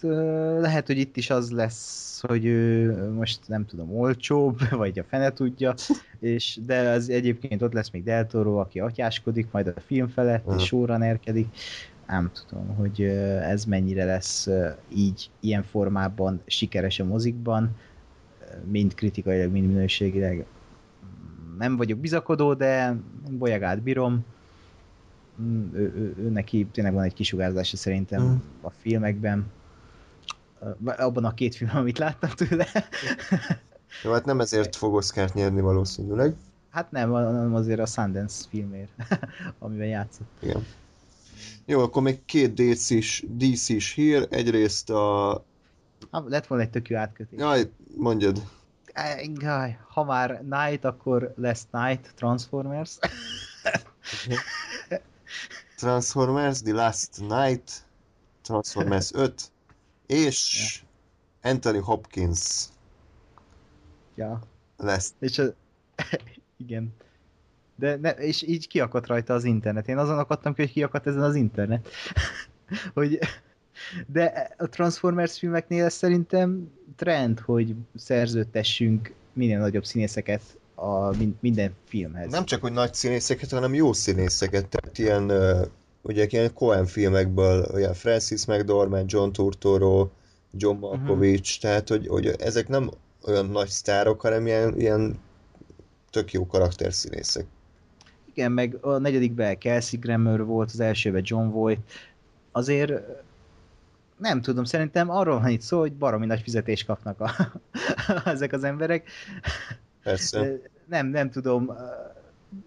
lehet, hogy itt is az lesz, hogy ő most nem tudom, olcsóbb, vagy a fene tudja, és de az egyébként ott lesz még Del Toro, aki atyáskodik majd a film felett, Mhm. és sorra nerkedik. Nem tudom, hogy ez mennyire lesz így, ilyen formában sikeres a mozikban, mind kritikailag, mind minőségileg. Nem vagyok bizakodó, de Bolyagát bírom. Mm, Ő, ő, ő, neki tényleg van egy kisugárzása szerintem Mhm. a filmekben. Abban a két film, amit láttam tőle. Jó, hát nem ezért fog Oscar-t nyerni valószínűleg. hát nem, hanem azért a Sundance filmért, amiben játszott. Igen. Jó, akkor még két DC-s, DC-s hír. Egyrészt a... Ha, lett volna egy tök jó átkötés. Jaj, mondjad. Ej, Gaj, ha már Night, akkor lesz Night Transformers. Transformers, The Last Night, Transformers 5, és Anthony Hopkins ja, lesz. és a... igen. De ne, és így kiakadt rajta az internet. Én azon akadtam ki, hogy kiakadt ezen az internet. hogy de a Transformers filmeknél ez szerintem trend, hogy szerződtessünk minél nagyobb színészeket a min- minden filmhez. Nem csak, hogy nagy színészeket, hanem jó színészeket. Tehát ilyen, ugye ilyen Coen filmekből, olyan Francis McDormand, John Turturro, John Malkovich, tehát, hogy, hogy ezek nem olyan nagy sztárok, hanem ilyen, ilyen tök jó karakterszínészek. Igen, meg a negyedikben Kelsey Grammer volt, az elsőben John Voight. Azért nem tudom, szerintem arról van itt szó, hogy baromi nagy fizetést kapnak a, ezek az emberek. Persze. Nem, nem tudom.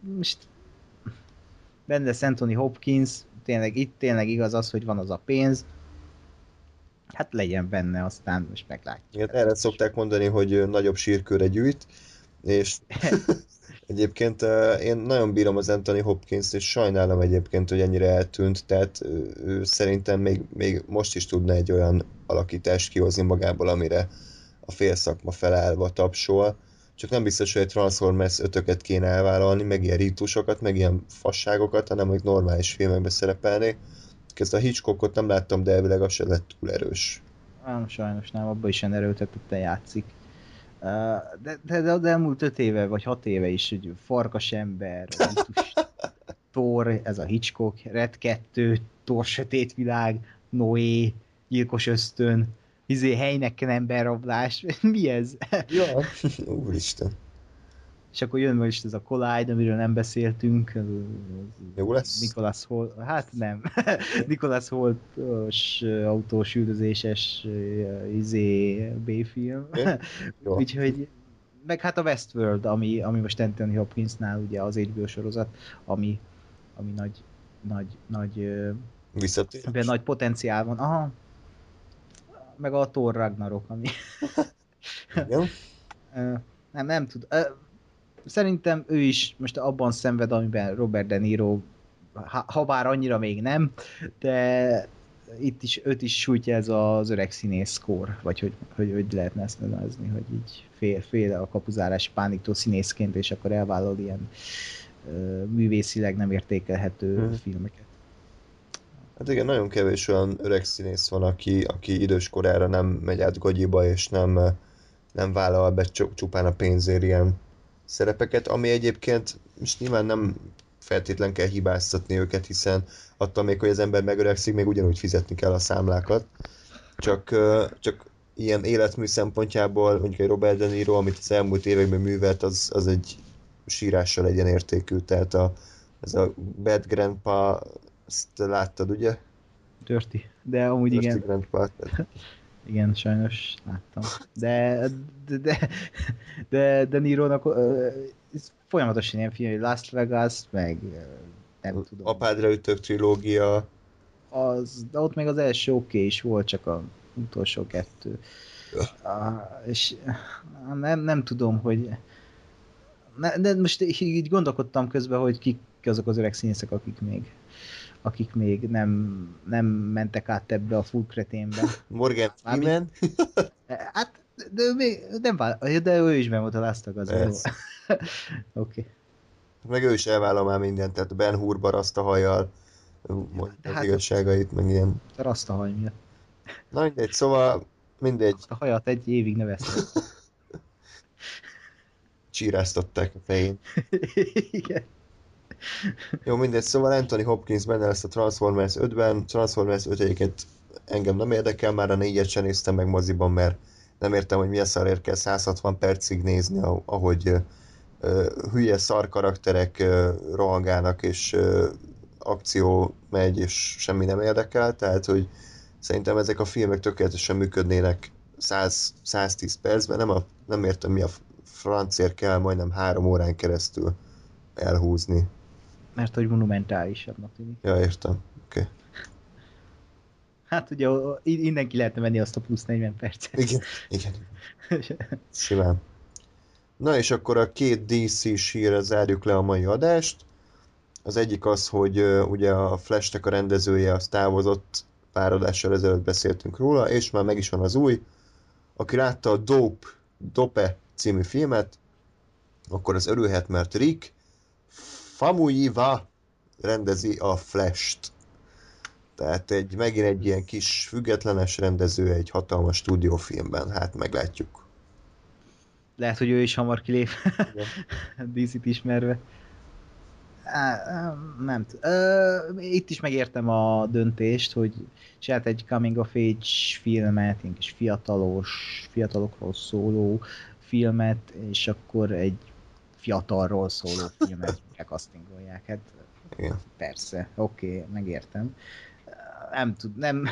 Most benne Anthony Hopkins, tényleg itt tényleg igaz az, hogy van az a pénz. Hát legyen benne, aztán most meglátjuk. Igen, erre szokták mondani, hogy nagyobb sírkőre gyűjt, és egyébként én nagyon bírom az Anthony Hopkins, és sajnálom egyébként, hogy ennyire eltűnt, tehát ő szerintem még, még most is tudna egy olyan alakítást kihozni magából, amire a félszakma felállva tapsol, csak nem biztos, hogy egy Transformers 5 kéne elvállalni, meg ilyen rítusokat, meg ilyen fasságokat, hanem hogy normális filmekbe szerepelni. Ezt a Hitchcockot nem láttam, de elvileg az se lett túl erős. Nem, sajnos nem, abban is ilyen erőltetetten játszik. De, de, de az elmúlt öt éve, vagy hat éve is, hogy Farkas ember, Thor, ez a Hitchcock, Red 2, Thor Sötét Világ, Noé, Gyilkos Ösztön, izé helyneken emberrablás, mi ez? Ja. Úristen. És akkor jön most ez a Collide, amiről nem beszéltünk. Jó lesz? Nicholas Holt, hát nem. Nicholas Holt-os autós üldözéses izé B-film. Úgyhogy meg hát a Westworld, ami, ami most Anthony Hopkinsnál ugye az HBO sorozat, ami, ami nagy, nagy, nagy, ö, Visszatér. amiben nagy potenciál van. Aha. Meg a Thor Ragnarok, ami Igen. Nem, nem tud. Szerintem ő is most abban szenved, amiben Robert De Niro, ha, ha bár annyira még nem, de itt is, őt is sújtja ez az öreg színész kór, vagy hogy, hogy, hogy lehetne ezt nevezni, hogy így fél, fél a kapuzárás pániktól színészként, és akkor elvállal ilyen ö, művészileg nem értékelhető hmm. filmeket. Hát igen, nagyon kevés olyan öreg színész van, aki, aki idős korára nem megy át gagyiba, és nem, nem vállal be csu- csupán a pénzért ilyen szerepeket, ami egyébként most nyilván nem feltétlen kell hibáztatni őket, hiszen attól még, hogy az ember megöregszik, még ugyanúgy fizetni kell a számlákat. csak, csak ilyen életmű szempontjából, mondjuk egy Robert De Niro, amit az elmúlt években művelt, az, az egy sírással legyen értékű, tehát a, ez a Bad Grandpa, ezt láttad, ugye? Dirty. De amúgy Dirty igen, Grandpa, tehát igen, sajnos láttam. De, de, de, de, de Niro-nak ö, ez folyamatosan ilyen film, hogy Las Vegas, meg nem tudom. Apádra ütök trilógia, Az, de ott még az első oké okay is volt, csak a utolsó kettő. Ah, és ah, nem, nem tudom, hogy ne, de most így gondolkodtam közben, hogy kik azok az öreg színészek, akik még akik még nem, nem mentek át ebbe a full kreténbe. Morgan Freeman, Hát, de ő még nem de ő is benne volt a. Persze. Oké. okay. meg ő is elvállal már mindent, tehát Ben Hurbar azt a hajjal, mondja De az hát- igazságait, meg ilyen. A rasztahaj miatt. Na mindegy, szóval mindegy, A hajat egy évig nevezte. csíráztatták a fején. Igen. Jó, mindegy, szóval Anthony Hopkins benne lesz a Transformers 5-ben, Transformers 5 egyébként engem nem érdekel, már a négyet sem néztem meg moziban, mert nem értem, hogy mi a szarért kell 160 percig nézni, ah- ahogy hülye szar karakterek rohangálnak, és akció megy, és semmi nem érdekel, tehát, hogy szerintem ezek a filmek tökéletesen működnének 100, 110 percben, nem, a, nem értem, mi a francért kell majdnem három órán keresztül elhúzni. Mert hogy monumentálisabbnak tűnik. Ja, értem. Oké. Okay. Hát ugye innen ki lehetne venni azt a plusz 40 percet. Igen, igen. Simán. Na és akkor a két DC sírre zárjuk le a mai adást. Az egyik az, hogy ö, ugye a Flash-nek a rendezője az távozott, pár adással ezelőtt beszéltünk róla, és már meg is van az új. Aki látta a Dope, Dope című filmet, akkor az örülhet, mert Rick Famuyiwa rendezi a Flash-t. Tehát egy, megint egy ilyen kis függetlenes rendező egy hatalmas stúdiófilmben, hát meglátjuk. Lehet, hogy ő is hamar kilép. DC-t ismerve. Á, Nem t- ö, Itt is megértem a döntést, hogy csinált egy coming of age filmet, ilyen kis fiatalos, fiatalokról szóló filmet, és akkor egy fiatalról szóló filmet castingolják. Hát Igen. persze, oké, okay, megértem. Nem tud, nem,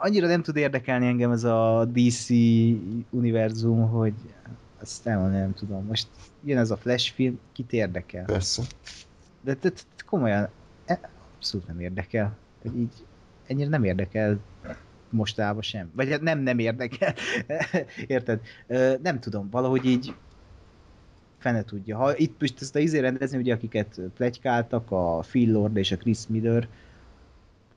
annyira nem tud érdekelni engem ez a DC univerzum, hogy azt elmondani nem tudom. Most jön ez a Flash film, kit érdekel? Persze. De, de, de komolyan, e- abszolút nem érdekel. Hogy így ennyire nem érdekel mostában sem. Vagy hát nem, nem érdekel. Érted? Nem tudom, valahogy így fene tudja. Ha itt most ezt a izé rendezni, ugye akik plegykáltak, a Phil Lord és a Chris Miller,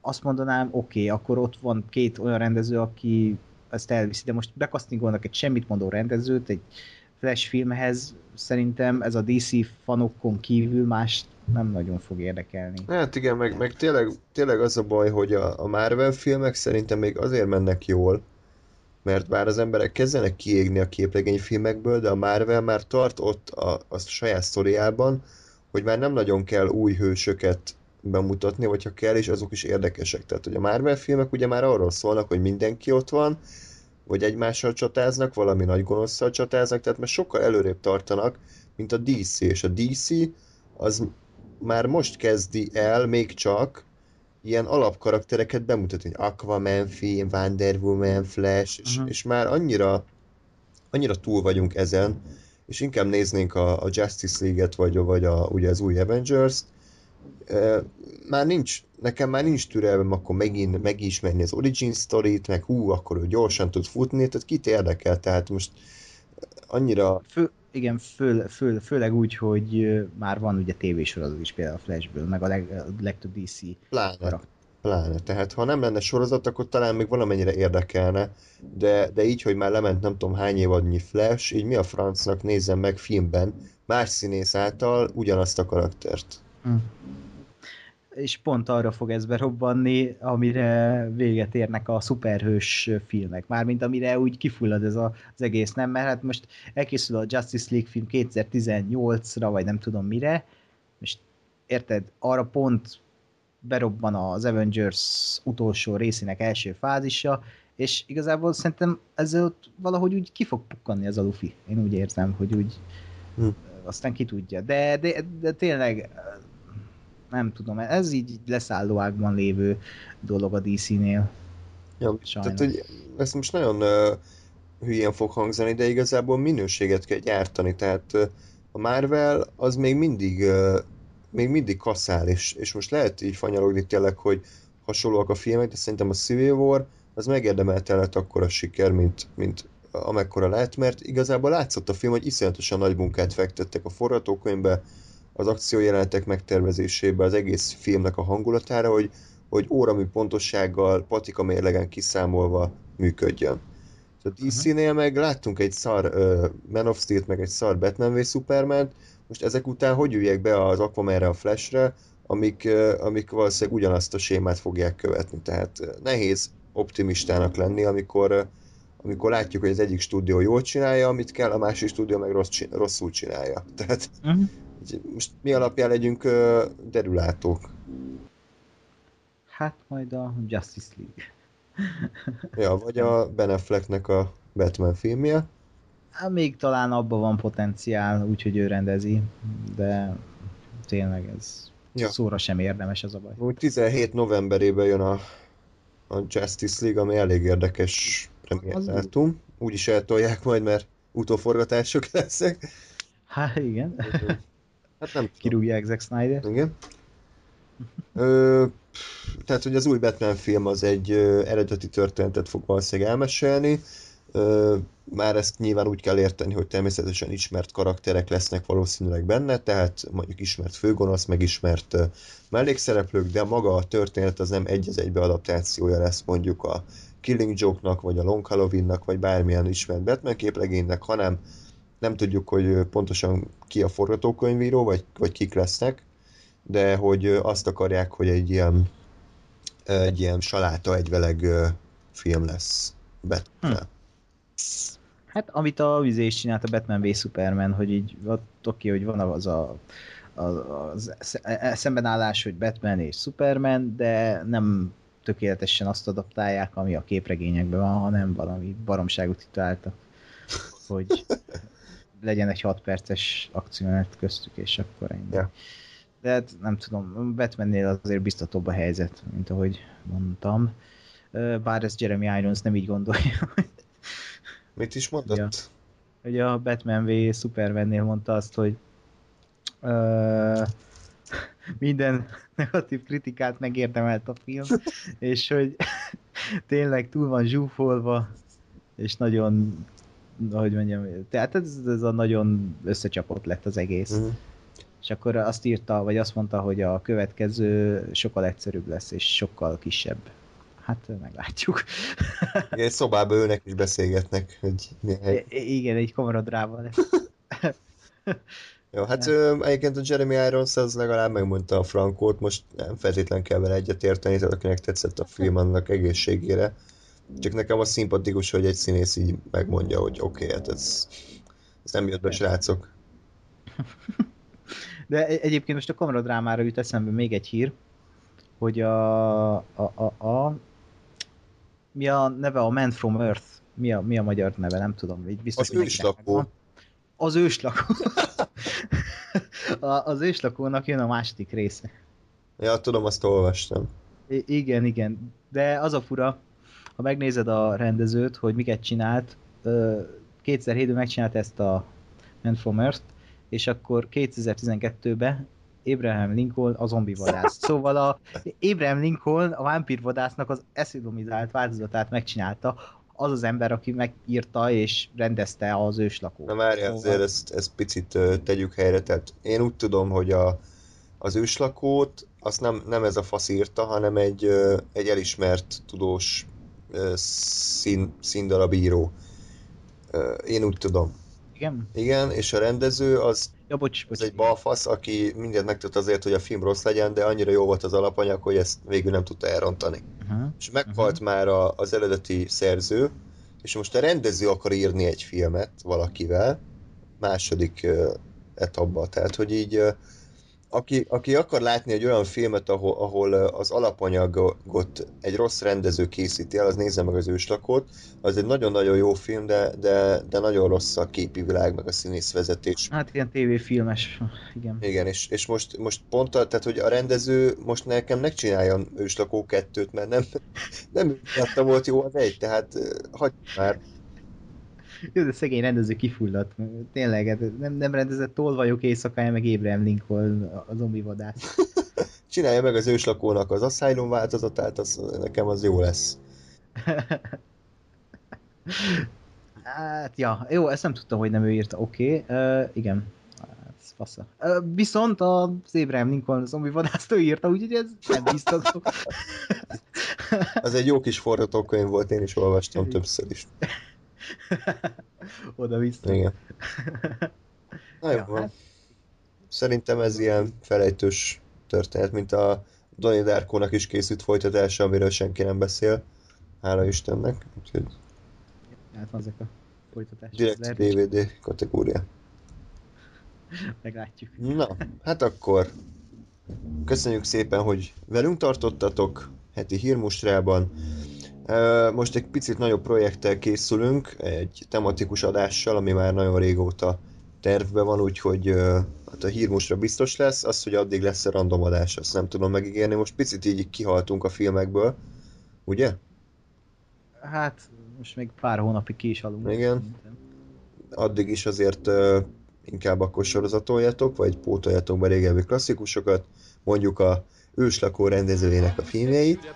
azt mondanám, oké, okay, akkor ott van két olyan rendező, aki ezt elviszi, de most bekasztingolnak egy semmit mondó rendezőt, egy Flash filmhez, szerintem ez a DC fanokon kívül más nem nagyon fog érdekelni. Hát igen, meg, meg tényleg, tényleg az a baj, hogy a, a Marvel filmek szerintem még azért mennek jól, mert bár az emberek kezdenek kiégni a képregényfilmekből, de a Marvel már tart ott a, a saját sztoriában, hogy már nem nagyon kell új hősöket bemutatni, vagy ha kell, és azok is érdekesek. Tehát, hogy a Marvel filmek ugye már arról szólnak, hogy mindenki ott van, vagy egymással csatáznak, valami nagy gonoszszal csatáznak, tehát már sokkal előrébb tartanak, mint a DC, és a DC az már most kezdi el még csak ilyen alapkaraktereket bemutatni, hogy Aquaman film, Wonder Woman, Flash, és, Aha. és már annyira annyira túl vagyunk ezen, és inkább néznénk a, a Justice League-et, vagy, vagy a, ugye az új Avengers-t, már nincs, nekem már nincs türelmem akkor megint megismerni az origin story-t, meg hú, akkor ő gyorsan tud futni, tehát kit érdekel, tehát most annyira, Fő, igen, fő, fő, főleg úgy, hogy már van ugye tévésorozat is például a Flashből, meg a, leg, a legtöbb DC pláne, karakter. pláne, tehát ha nem lenne sorozat, akkor talán még valamennyire érdekelne, de, de így, hogy már lement nem tudom hány évadnyi Flash, így mi a francnak nézzem meg filmben, más színész által ugyanazt a karaktert. Hm. És pont arra fog ez berobbanni, amire véget érnek a szuperhős filmek. Mármint amire úgy kifullad ez a, az egész, nem? Mert hát most elkészül a Justice League film 2018-ra, vagy nem tudom mire, és érted, arra pont berobban az Avengers utolsó részének első fázisa, És igazából szerintem ezzel ott valahogy úgy ki fog pukkanni ez a Luffy. Én úgy érzem, hogy úgy Hm. aztán ki tudja. De, de, de tényleg nem tudom, ez így leszállóágban lévő dolog a DC-nél. Ja, Sajnos. tehát, hogy ez most nagyon uh, hülyén fog hangzani, de igazából minőséget kell gyártani, tehát uh, a Marvel az még mindig uh, még mindig kasszál, és, és most lehet így fanyalogni tényleg, hogy hasonlóak a filmek, de szerintem a Civil War az megérdemelte lett akkora siker, mint, mint amekkora lett, mert igazából látszott a film, hogy iszonyatosan nagy munkát fektettek a forgatókönyvbe, az akciójelenetek megtervezésébe, az egész filmnek a hangulatára, hogy, hogy óramű pontossággal, patika mérlegen kiszámolva működjön. A DC-nél meg láttunk egy szar uh, Man of Steel-t, meg egy szar Batman v superman most ezek után hogy üljek be az Aquamanre, a Flashre, amik, uh, amik valószínűleg ugyanazt a sémát fogják követni. Tehát uh, nehéz optimistának lenni, amikor, uh, amikor látjuk, hogy az egyik stúdió jól csinálja, amit kell, a másik stúdió meg rossz, rosszul csinálja. Tehát Uh-huh. Most mi alapján legyünk uh, derülátók? Hát majd a Justice League. Ja, vagy a Ben Afflecknek a Batman filmje. Hát még talán abban van potenciál, úgyhogy ő rendezi, de tényleg ez Ja. ja. szóra sem érdemes ez a baj. Úgy 17 novemberében jön a, a Justice League, ami elég érdekes premiérdátum. Úgy is eltolják majd, mert utóforgatások lesznek. Hát igen, Hát nem kirúgják Zack Snyder. Igen. Ö, tehát, hogy az új Batman film az egy ö, eredeti történetet fog valószínűleg elmesélni. Ö, már ezt nyilván úgy kell érteni, hogy természetesen ismert karakterek lesznek valószínűleg benne, tehát mondjuk ismert főgonosz, meg ismert ö, mellékszereplők, de maga a történet az nem egy az egybe adaptációja lesz mondjuk a Killing Joke-nak, vagy a Long Halloween-nak, vagy bármilyen ismert Batman képlegénynek, hanem nem tudjuk, hogy pontosan ki a forgatókönyvíró, vagy, vagy kik lesznek, de hogy azt akarják, hogy egy ilyen egy ilyen saláta egyveleg film lesz Batman. Hm. Hát amit a vizé is csinált a Batman v Superman, hogy így ott oké, hogy van az a az, az sz- szembenállás, hogy Batman és Superman, de nem tökéletesen azt adaptálják, ami a képregényekben van, hanem valami baromságot tituláltak, hogy legyen egy 6 perces akciónet köztük, és akkor ennyi. Ja. De hát nem tudom, Batmannél azért biztatóbb a helyzet, mint ahogy mondtam. Bár ez Jeremy Irons nem így gondolja, Mit is mondott? Ja. hogy a Batman v Supermannél mondta azt, hogy ö, minden negatív kritikát megérdemelt a film, és hogy tényleg túl van zsúfolva, és nagyon, hogy mondjam, tehát ez, ez a nagyon összecsapott lett az egész. Mhm. És akkor azt írta, vagy azt mondta, hogy a következő sokkal egyszerűbb lesz, és sokkal kisebb. Hát meglátjuk. Igen, Egy szobába ülnek és beszélgetnek, hogy milyen. I- igen, egy kamaradrával lesz. Jó, hát ö, egyébként a Jeremy Irons az legalább megmondta a frankót, most nem feltétlen kell vele egyetérteni, tehát akinek tetszett a film, annak egészségére. Csak nekem az szimpatikus, hogy egy színész így megmondja, hogy oké, okay, hát ez, ez nem jött be, srácok. De e- egyébként most a kamaradrámára jut eszembe még egy hír, hogy a, a, a, a mi a neve a Man from Earth? Mi a, mi a magyar neve? Nem tudom. Így biztos, Az hogy őslakó. Az őslakó. a, az őslakónak jön a második része. Ja, tudom, azt olvastam. I- igen, igen. De az a fura, ha megnézed a rendezőt, hogy miket csinált, ö, 2007-ben megcsinált ezt a Man from Earth, és akkor 2012-ben Abraham Lincoln a zombi vadász. Szóval a Abraham Lincoln a vámpírvadásznak az eszidomizált változatát megcsinálta, az az ember, aki megírta és rendezte az őslakót. Na várjál, azért ezt, ezt picit tegyük helyre, tehát én úgy tudom, hogy a, az őslakót azt nem, nem ez a fasz írta, hanem egy, egy elismert tudós szín, színdarabíró. Én úgy tudom. Igen? Igen, és a rendező az, Ja, bocs, bocs. az egy balfasz, aki mindent megtett azért, hogy a film rossz legyen, de annyira jó volt az alapanyag, hogy ezt végül nem tudta elrontani. Uh-huh. És meghalt uh-huh. már a, az eredeti szerző, és most a rendező akar írni egy filmet valakivel, második uh, etapba, tehát hogy így uh, aki, aki akar látni egy olyan filmet, ahol, ahol az alapanyagot egy rossz rendező készíti el, az nézze meg az őslakót. Az egy nagyon-nagyon jó film, de, de, de nagyon rossz a képi világ, meg a színészvezetés. Hát ilyen tévéfilmes, igen. Igen, és, és most, most pont, a, tehát hogy a rendező most nekem ne csináljon őslakó kettőt, mert nem, nem látta volt jó az egy, tehát hagyj már. Jó, de szegény rendező kifulladt. Tényleg, hát nem, nem rendezett tolvajok éjszakája, meg Abraham Lincoln a zombi vadász. Csinálja meg az őslakónak az Asylum változatát, az, nekem az jó lesz. hát, ja, jó, ezt nem tudtam, hogy nem ő írta, oké, okay. uh, igen. Ez fassa. Uh, viszont az Abraham Lincoln zombi vadászt ő írta, úgyhogy ez nem biztató. az egy jó kis forgatókönyv volt, én is olvastam többször is. Oda-vissza. Igen. Na jó, Ja, van. hát- Szerintem ez ilyen felejtős történet, mint a Donnie Darko-nak is készült folytatása, amiről senki nem beszél. Hála Istennek. Úgyhogy Hát van ezek a folytatások. direkt DVD kategória. Meglátjuk. Na, hát akkor köszönjük szépen, hogy velünk tartottatok heti hírmustrában. Most egy picit nagyobb projekttel készülünk, egy tematikus adással, ami már nagyon régóta tervben van, úgyhogy hát a hírmustra biztos lesz, az, hogy addig lesz a random adás, azt nem tudom megígérni. Most picit így kihaltunk a filmekből, ugye? Hát, most még pár hónapig ki is aludunk. Igen. szerintem. addig is azért uh, inkább akkor sorozatoljatok, vagy pótoljatok be régebbi klasszikusokat, mondjuk a őslakó rendezőjének a filmjeit,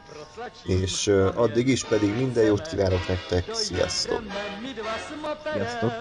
és addig is pedig minden jót kívánok nektek, sziasztok! Sziasztok.